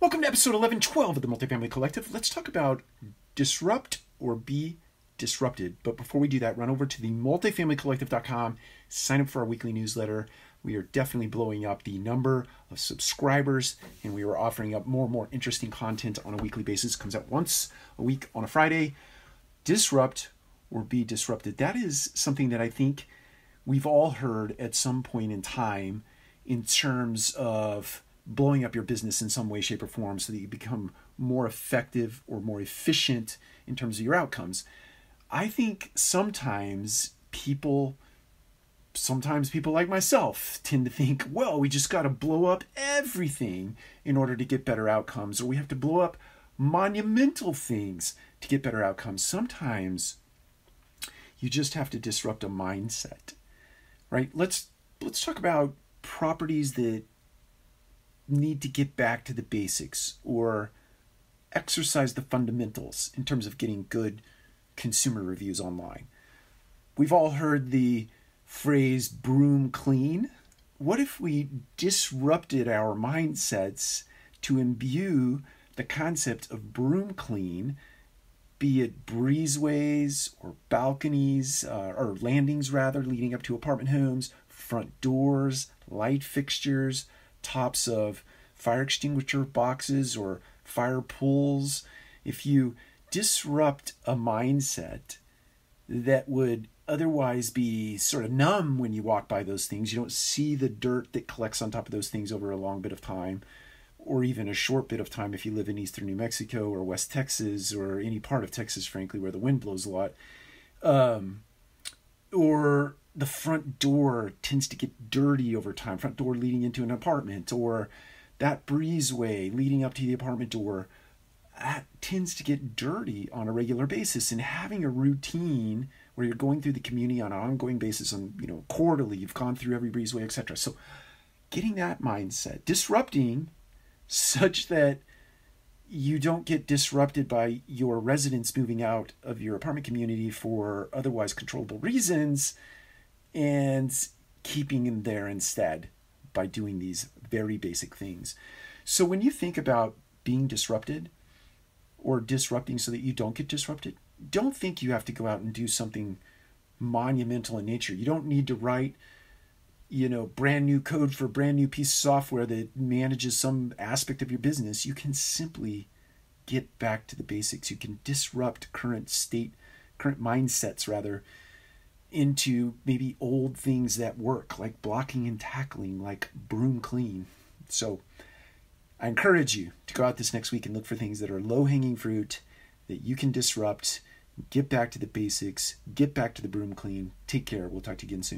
Welcome to episode 1112 of the Multifamily Collective. Let's talk about disrupt or be disrupted. But before we do that, run over to the multifamilycollective.com, sign up for our weekly newsletter. We are definitely blowing up the number of subscribers, and we are offering up more and more interesting content on a weekly basis. It comes out once a week on a Friday. Disrupt or be disrupted. That is something that I think we've all heard at some point in time in terms of blowing up your business in some way, shape, or form so that you become more effective or more efficient in terms of your outcomes. I think sometimes people, sometimes people like myself, tend to think, well, we just got to blow up everything in order to get better outcomes, or we have to blow up monumental things to get better outcomes. Sometimes you just have to disrupt a mindset, right? Let's let's talk about properties that need to get back to the basics or exercise the fundamentals in terms of getting good consumer reviews online. We've all heard the phrase broom clean. What if we disrupted our mindsets to imbue the concept of broom clean, be it breezeways or balconies uh, or landings rather leading up to apartment homes, front doors, light fixtures, tops of fire extinguisher boxes or fire pulls, if you disrupt a mindset that would otherwise be sort of numb when you walk by those things, you don't see the dirt that collects on top of those things over a long bit of time, or even a short bit of time if you live in eastern New Mexico or West Texas or any part of Texas, frankly, where the wind blows a lot. Um, or the front door tends to get dirty over time, front door leading into an apartment, or that breezeway leading up to the apartment door that tends to get dirty on a regular basis. And having a routine where you're going through the community on an ongoing basis, on you know quarterly, you've gone through every breezeway, etc. So, getting that mindset, disrupting such that you don't get disrupted by your residents moving out of your apartment community for otherwise controllable reasons and keeping them there instead by doing these very basic things. So when you think about being disrupted or disrupting so that you don't get disrupted, don't think you have to go out and do something monumental in nature. You don't need to write you know brand new code for brand new piece of software that manages some aspect of your business you can simply get back to the basics you can disrupt current state current mindsets rather into maybe old things that work, like blocking and tackling, like broom clean. So I encourage you to go out this next week and look for things that are low hanging fruit that you can disrupt, get back to the basics, get back to the broom clean. Take care. We'll talk to you again soon.